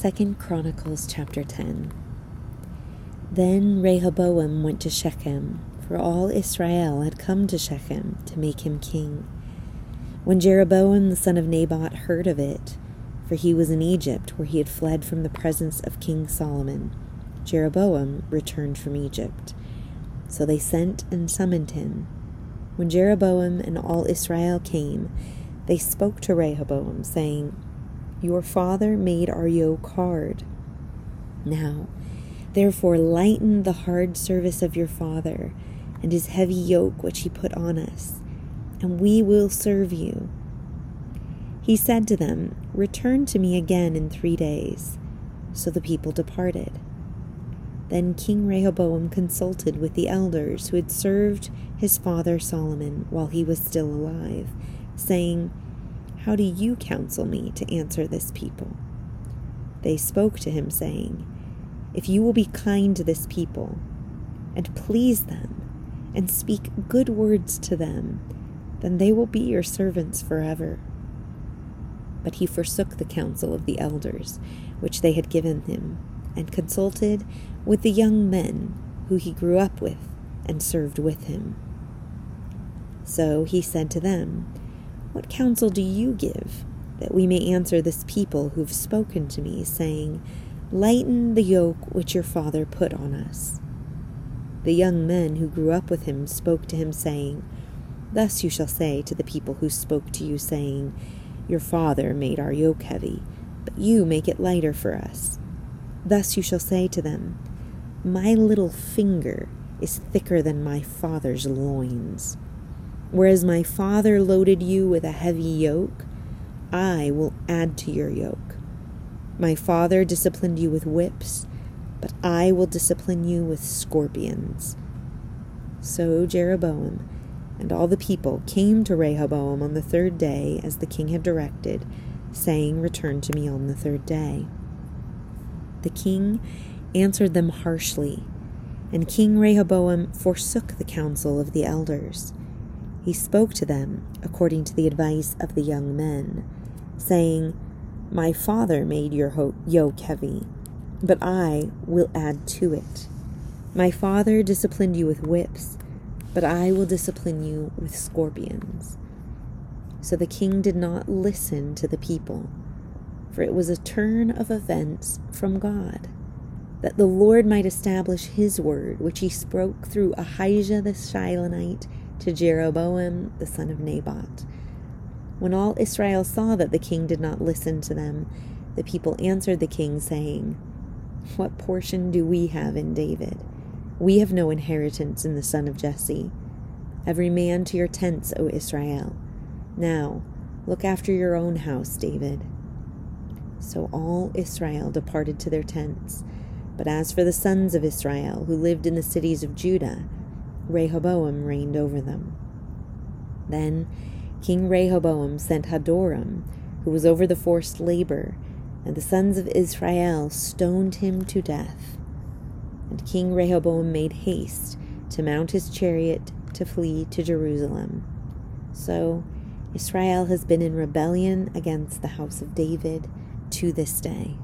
Second Chronicles chapter 10. Then Rehoboam went to Shechem, for all Israel had come to Shechem to make him king. When Jeroboam the son of Nebat heard of it, for he was in Egypt where he had fled from the presence of King Solomon, Jeroboam returned from Egypt. So they sent and summoned him. When Jeroboam and all Israel came, they spoke to Rehoboam, saying, Your father made our yoke hard. Now, therefore, lighten the hard service of your father and his heavy yoke which he put on us, and we will serve you. He said to them, Return to me again in three days. So the people departed. Then King Rehoboam consulted with the elders who had served his father Solomon while he was still alive, saying, How do you counsel me to answer this people? They spoke to him, saying, If you will be kind to this people, and please them, and speak good words to them, then they will be your servants forever. But he forsook the counsel of the elders, which they had given him, and consulted with the young men who he grew up with and served with him. So he said to them, What counsel do you give, that we may answer this people who've spoken to me, saying, Lighten the yoke which your father put on us? The young men who grew up with him spoke to him, saying, Thus you shall say to the people who spoke to you, saying, Your father made our yoke heavy, but you make it lighter for us. Thus you shall say to them, my little finger is thicker than my father's loins. Whereas my father loaded you with a heavy yoke, I will add to your yoke. My father disciplined you with whips, but I will discipline you with scorpions. So Jeroboam and all the people came to Rehoboam on the third day, as the king had directed, saying, Return to me on the third day. The king answered them harshly, and King Rehoboam forsook the counsel of the elders. He spoke to them according to the advice of the young men, saying, My father made your yoke heavy, but I will add to it. My father disciplined you with whips, but I will discipline you with scorpions. So the king did not listen to the people, for it was a turn of events from God that the Lord might establish his word, which he spoke through Ahijah the Shilonite to Jeroboam the son of Nebat. When all Israel saw that the king did not listen to them, the people answered the king, saying, What portion do we have in David? We have no inheritance in the son of Jesse. Every man to your tents, O Israel. Now, look after your own house, David. So all Israel departed to their tents but as for the sons of Israel who lived in the cities of Judah, Rehoboam reigned over them. Then King Rehoboam sent Hadoram, who was over the forced labor, and the sons of Israel stoned him to death. And King Rehoboam made haste to mount his chariot to flee to Jerusalem. So Israel has been in rebellion against the house of David to this day.